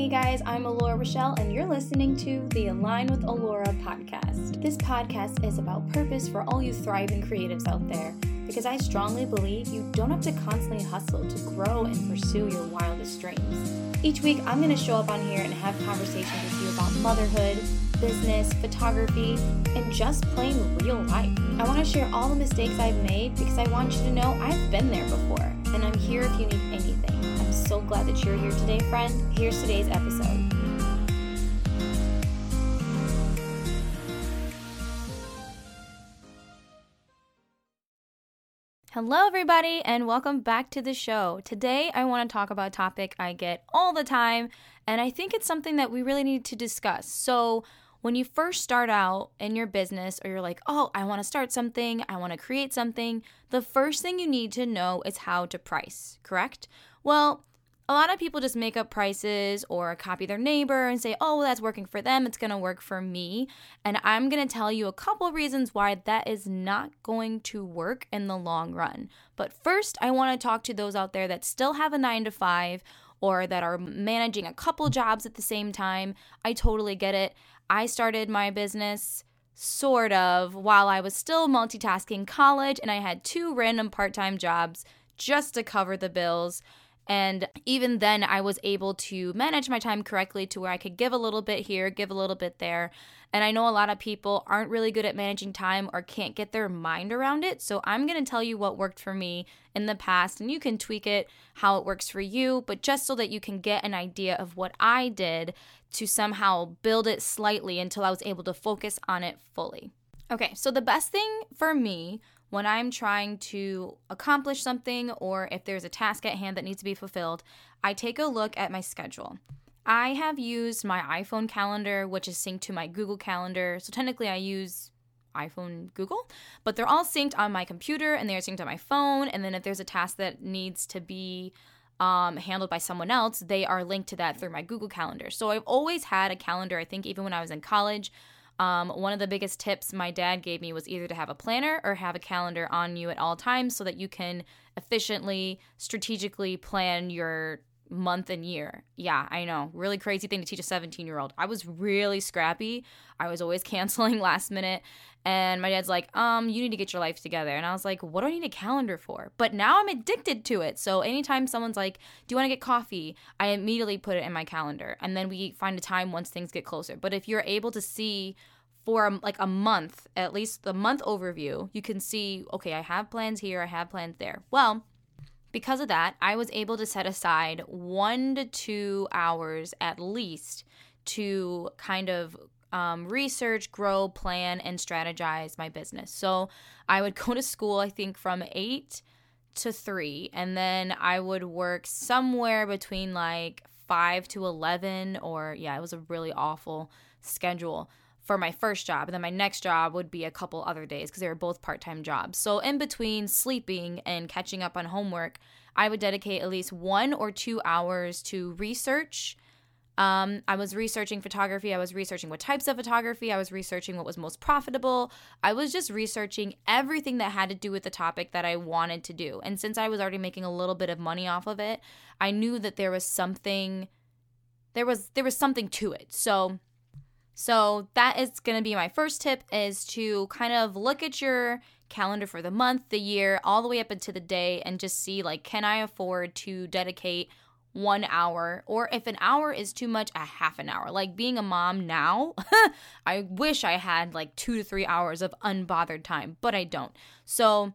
Hey guys, I'm Alora Rochelle, and you're listening to the Align with Alora podcast. This podcast is about purpose for all you thriving creatives out there because I strongly believe you don't have to constantly hustle to grow and pursue your wildest dreams. Each week, I'm going to show up on here and have conversations with you about motherhood, business, photography, and just plain real life. I want to share all the mistakes I've made because I want you to know I've been there before, and I'm here if you need anything. So glad that you're here today, friend. Here's today's episode. Hello, everybody, and welcome back to the show. Today, I want to talk about a topic I get all the time, and I think it's something that we really need to discuss. So, when you first start out in your business or you're like, oh, I want to start something, I want to create something, the first thing you need to know is how to price, correct? Well, a lot of people just make up prices or copy their neighbor and say, oh, well, that's working for them. It's going to work for me. And I'm going to tell you a couple reasons why that is not going to work in the long run. But first, I want to talk to those out there that still have a nine to five or that are managing a couple jobs at the same time. I totally get it. I started my business sort of while I was still multitasking college and I had two random part time jobs just to cover the bills. And even then, I was able to manage my time correctly to where I could give a little bit here, give a little bit there. And I know a lot of people aren't really good at managing time or can't get their mind around it. So I'm going to tell you what worked for me in the past, and you can tweak it how it works for you, but just so that you can get an idea of what I did to somehow build it slightly until I was able to focus on it fully. Okay, so the best thing for me when I'm trying to accomplish something or if there's a task at hand that needs to be fulfilled, I take a look at my schedule. I have used my iPhone calendar, which is synced to my Google Calendar. So technically, I use iPhone, Google, but they're all synced on my computer and they're synced on my phone. And then if there's a task that needs to be um, handled by someone else, they are linked to that through my Google Calendar. So I've always had a calendar, I think, even when I was in college. Um, one of the biggest tips my dad gave me was either to have a planner or have a calendar on you at all times so that you can efficiently, strategically plan your month and year. Yeah, I know. Really crazy thing to teach a 17 year old. I was really scrappy. I was always canceling last minute. And my dad's like, um, you need to get your life together. And I was like, what do I need a calendar for? But now I'm addicted to it. So anytime someone's like, do you want to get coffee? I immediately put it in my calendar. And then we find a time once things get closer. But if you're able to see for a, like a month, at least the month overview, you can see, okay, I have plans here, I have plans there. Well, because of that, I was able to set aside one to two hours at least to kind of um, research, grow, plan, and strategize my business. So I would go to school, I think, from eight to three, and then I would work somewhere between like five to 11, or yeah, it was a really awful schedule for my first job and then my next job would be a couple other days because they were both part-time jobs. So in between sleeping and catching up on homework i would dedicate at least one or two hours to research. Um, i was researching photography i was researching what types of photography i was researching what was most profitable. I was just researching everything that had to do with the topic that i wanted to do. And since i was already making a little bit of money off of it i knew that there was something there was there was something to it. So so that is going to be my first tip is to kind of look at your calendar for the month, the year, all the way up into the day and just see like can I afford to dedicate 1 hour or if an hour is too much, a half an hour. Like being a mom now, I wish I had like 2 to 3 hours of unbothered time, but I don't. So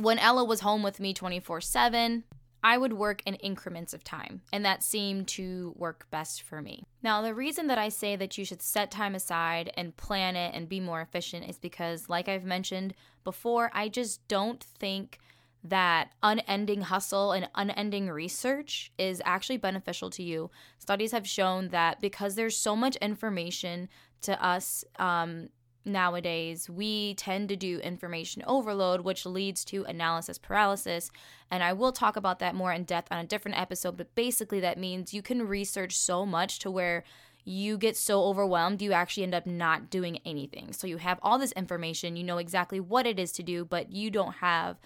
when Ella was home with me 24/7, I would work in increments of time, and that seemed to work best for me. Now, the reason that I say that you should set time aside and plan it and be more efficient is because, like I've mentioned before, I just don't think that unending hustle and unending research is actually beneficial to you. Studies have shown that because there's so much information to us um, nowadays, we tend to do information overload, which leads to analysis paralysis. And I will talk about that more in depth on a different episode, but basically, that means you can research so much to where you get so overwhelmed, you actually end up not doing anything. So you have all this information, you know exactly what it is to do, but you don't have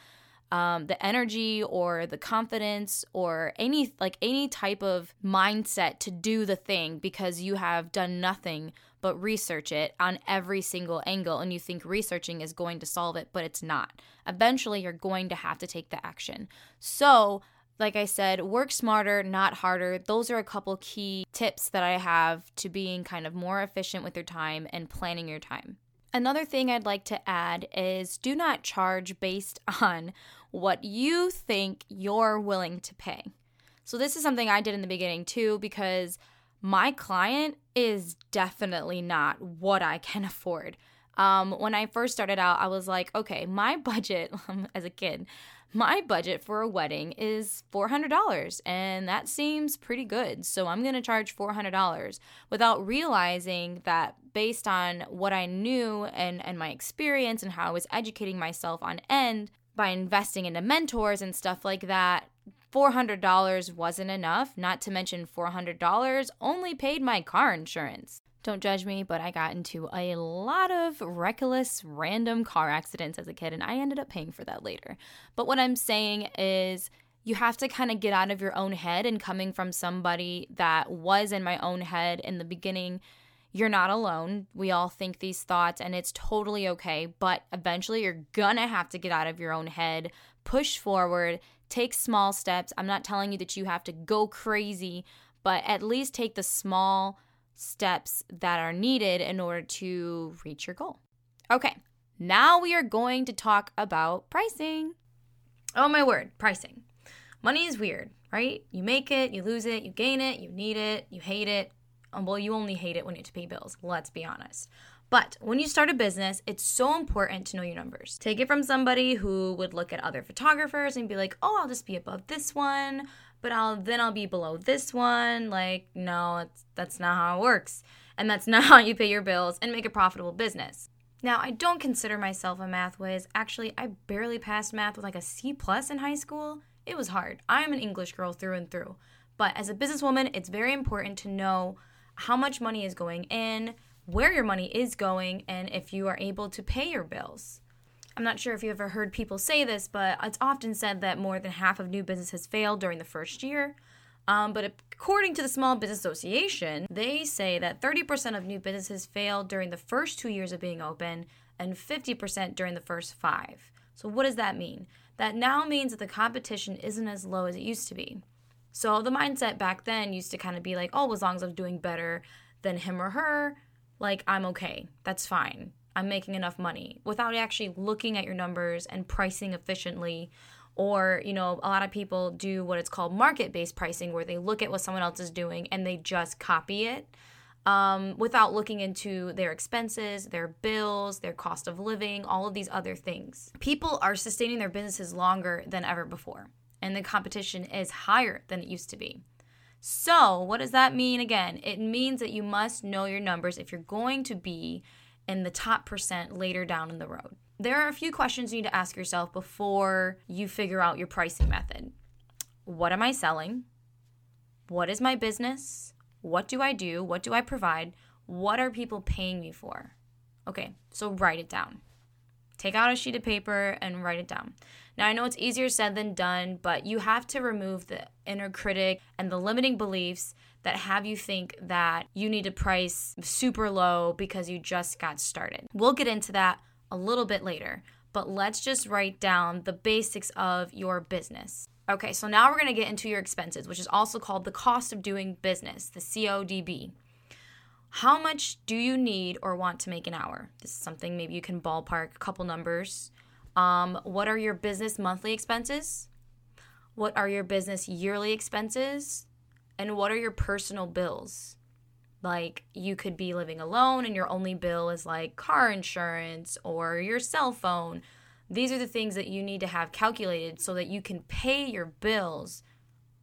um, the energy or the confidence or any like any type of mindset to do the thing because you have done nothing but research it on every single angle and you think researching is going to solve it, but it's not. Eventually, you're going to have to take the action. So, like I said, work smarter, not harder. Those are a couple key tips that I have to being kind of more efficient with your time and planning your time. Another thing I'd like to add is do not charge based on what you think you're willing to pay. So, this is something I did in the beginning too, because my client is definitely not what I can afford. Um, when I first started out, I was like, okay, my budget as a kid, my budget for a wedding is $400, and that seems pretty good. So I'm going to charge $400 without realizing that based on what I knew and, and my experience and how I was educating myself on end by investing into mentors and stuff like that, $400 wasn't enough, not to mention $400 only paid my car insurance. Don't judge me, but I got into a lot of reckless, random car accidents as a kid, and I ended up paying for that later. But what I'm saying is, you have to kind of get out of your own head, and coming from somebody that was in my own head in the beginning, you're not alone. We all think these thoughts, and it's totally okay. But eventually, you're gonna have to get out of your own head, push forward, take small steps. I'm not telling you that you have to go crazy, but at least take the small steps that are needed in order to reach your goal. Okay, now we are going to talk about pricing. Oh my word, pricing. Money is weird, right? You make it, you lose it, you gain it, you need it, you hate it. Um, well, you only hate it when you have to pay bills, let's be honest. But when you start a business, it's so important to know your numbers. Take it from somebody who would look at other photographers and be like, "Oh, I'll just be above this one, but I'll then I'll be below this one." Like, no, that's not how it works. And that's not how you pay your bills and make a profitable business. Now, I don't consider myself a math whiz. Actually, I barely passed math with like a C plus in high school. It was hard. I'm an English girl through and through. But as a businesswoman, it's very important to know how much money is going in, where your money is going and if you are able to pay your bills. I'm not sure if you ever heard people say this, but it's often said that more than half of new businesses fail during the first year. Um, but according to the Small Business Association, they say that 30% of new businesses fail during the first two years of being open and 50% during the first five. So, what does that mean? That now means that the competition isn't as low as it used to be. So, the mindset back then used to kind of be like, oh, as long as I'm doing better than him or her, like I'm okay. That's fine. I'm making enough money without actually looking at your numbers and pricing efficiently. Or, you know, a lot of people do what it's called market based pricing, where they look at what someone else is doing and they just copy it um, without looking into their expenses, their bills, their cost of living, all of these other things. People are sustaining their businesses longer than ever before, and the competition is higher than it used to be. So, what does that mean again? It means that you must know your numbers if you're going to be in the top percent later down in the road. There are a few questions you need to ask yourself before you figure out your pricing method. What am I selling? What is my business? What do I do? What do I provide? What are people paying me for? Okay, so write it down. Take out a sheet of paper and write it down. Now, I know it's easier said than done, but you have to remove the inner critic and the limiting beliefs that have you think that you need to price super low because you just got started. We'll get into that a little bit later, but let's just write down the basics of your business. Okay, so now we're gonna get into your expenses, which is also called the cost of doing business, the CODB. How much do you need or want to make an hour? This is something maybe you can ballpark a couple numbers. Um, what are your business monthly expenses? What are your business yearly expenses? And what are your personal bills? Like, you could be living alone and your only bill is like car insurance or your cell phone. These are the things that you need to have calculated so that you can pay your bills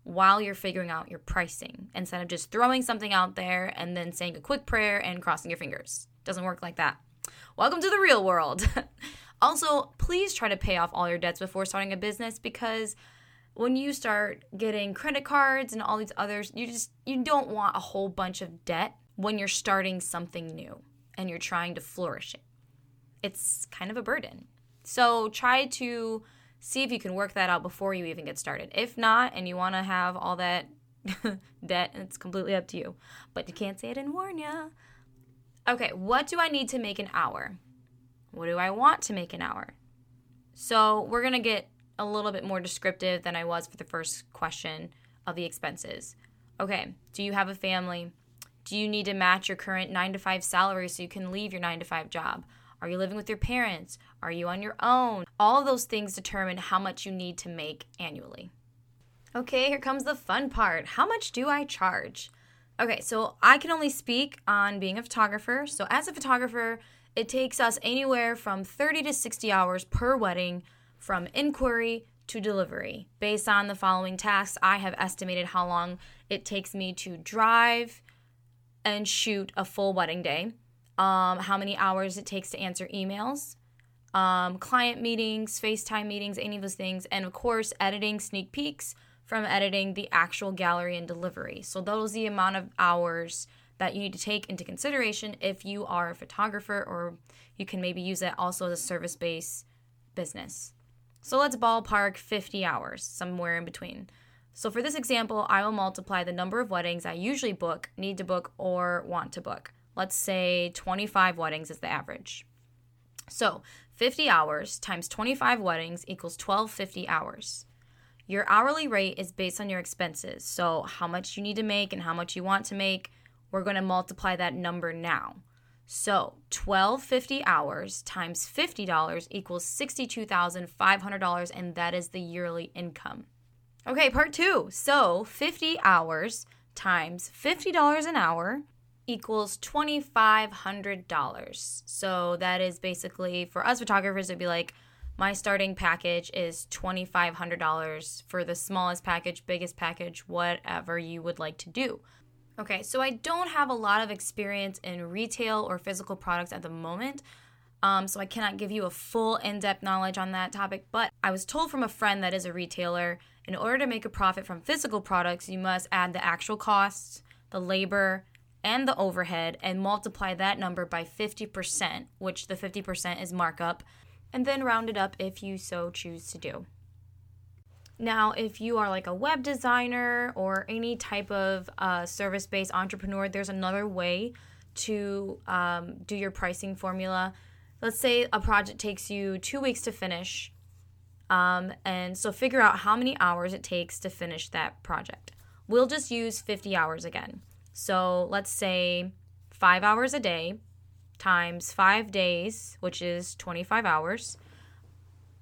while you're figuring out your pricing instead of just throwing something out there and then saying a quick prayer and crossing your fingers. Doesn't work like that. Welcome to the real world. also, please try to pay off all your debts before starting a business because when you start getting credit cards and all these others, you just you don't want a whole bunch of debt when you're starting something new and you're trying to flourish it. It's kind of a burden. So try to see if you can work that out before you even get started. If not, and you want to have all that debt, it's completely up to you. But you can't say I didn't warn you. Okay, what do I need to make an hour? What do I want to make an hour? So we're going to get a little bit more descriptive than I was for the first question of the expenses. Okay, do you have a family? Do you need to match your current nine to five salary so you can leave your nine to five job? Are you living with your parents? Are you on your own? All those things determine how much you need to make annually. Okay, here comes the fun part. How much do I charge? Okay, so I can only speak on being a photographer. So, as a photographer, it takes us anywhere from 30 to 60 hours per wedding from inquiry to delivery. Based on the following tasks, I have estimated how long it takes me to drive and shoot a full wedding day um, how many hours it takes to answer emails, um, client meetings, FaceTime meetings, any of those things, and of course, editing sneak peeks from editing the actual gallery and delivery. So, those the amount of hours that you need to take into consideration if you are a photographer, or you can maybe use it also as a service based business. So, let's ballpark 50 hours, somewhere in between. So, for this example, I will multiply the number of weddings I usually book, need to book, or want to book let's say 25 weddings is the average. So 50 hours times 25 weddings equals 1250 hours. Your hourly rate is based on your expenses. So, how much you need to make and how much you want to make, we're going to multiply that number now. So, 1250 hours times $50 equals $62,500, and that is the yearly income. Okay, part two. So, 50 hours times $50 an hour equals $2,500. So that is basically for us photographers, it'd be like my starting package is $2,500 for the smallest package, biggest package, whatever you would like to do. Okay, so I don't have a lot of experience in retail or physical products at the moment. Um, so I cannot give you a full in depth knowledge on that topic, but I was told from a friend that is a retailer in order to make a profit from physical products, you must add the actual costs, the labor, and the overhead and multiply that number by 50%, which the 50% is markup, and then round it up if you so choose to do. Now, if you are like a web designer or any type of uh, service based entrepreneur, there's another way to um, do your pricing formula. Let's say a project takes you two weeks to finish. Um, and so figure out how many hours it takes to finish that project. We'll just use 50 hours again. So let's say five hours a day times five days, which is 25 hours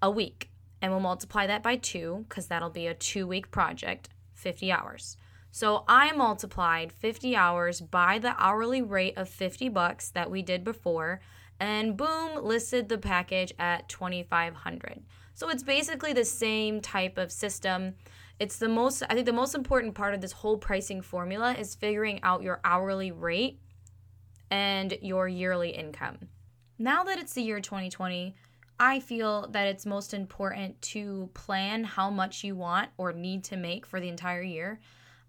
a week. And we'll multiply that by two because that'll be a two week project, 50 hours. So I multiplied 50 hours by the hourly rate of 50 bucks that we did before and boom, listed the package at 2500. So it's basically the same type of system it's the most i think the most important part of this whole pricing formula is figuring out your hourly rate and your yearly income. Now that it's the year 2020 i feel that it's most important to plan how much you want or need to make for the entire year.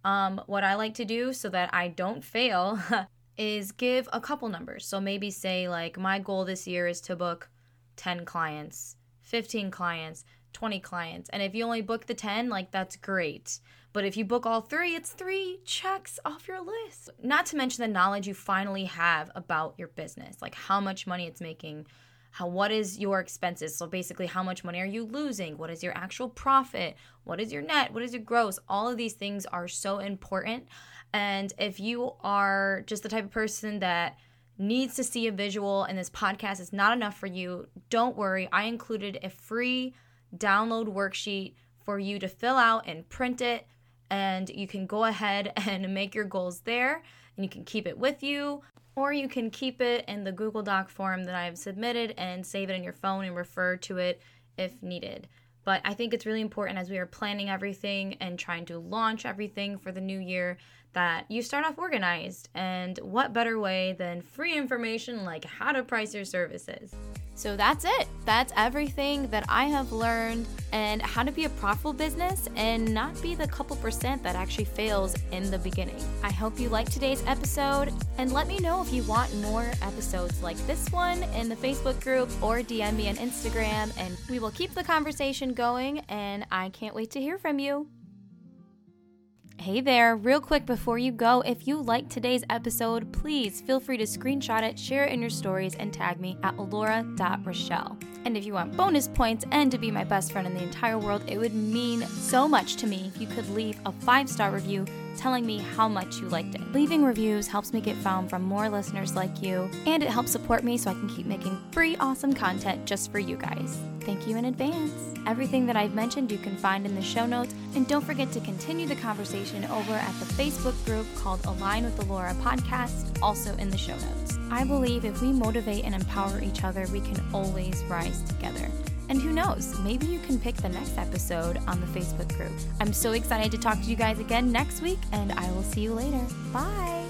Um, what i like to do so that i don't fail is give a couple numbers. So maybe say like my goal this year is to book 10 clients 15 clients 20 clients. And if you only book the 10, like that's great. But if you book all three, it's three checks off your list. Not to mention the knowledge you finally have about your business, like how much money it's making, how what is your expenses? So basically how much money are you losing? What is your actual profit? What is your net? What is your gross? All of these things are so important. And if you are just the type of person that needs to see a visual and this podcast is not enough for you, don't worry. I included a free download worksheet for you to fill out and print it. And you can go ahead and make your goals there and you can keep it with you. Or you can keep it in the Google Doc form that I have submitted and save it in your phone and refer to it if needed. But I think it's really important as we are planning everything and trying to launch everything for the new year that you start off organized. And what better way than free information like how to price your services? So that's it. That's everything that I have learned and how to be a profitable business and not be the couple percent that actually fails in the beginning. I hope you liked today's episode and let me know if you want more episodes like this one in the Facebook group or DM me on Instagram and we will keep the conversation going and I can't wait to hear from you. Hey there, real quick before you go, if you liked today's episode, please feel free to screenshot it, share it in your stories, and tag me at alora.rochelle. And if you want bonus points and to be my best friend in the entire world, it would mean so much to me if you could leave a five star review telling me how much you liked it. Leaving reviews helps me get found from more listeners like you, and it helps support me so I can keep making free, awesome content just for you guys. Thank you in advance. Everything that I've mentioned you can find in the show notes, and don't forget to continue the conversation over at the Facebook group called Align with Alora podcast, also in the show notes. I believe if we motivate and empower each other, we can always rise together. And who knows, maybe you can pick the next episode on the Facebook group. I'm so excited to talk to you guys again next week, and I will see you later. Bye.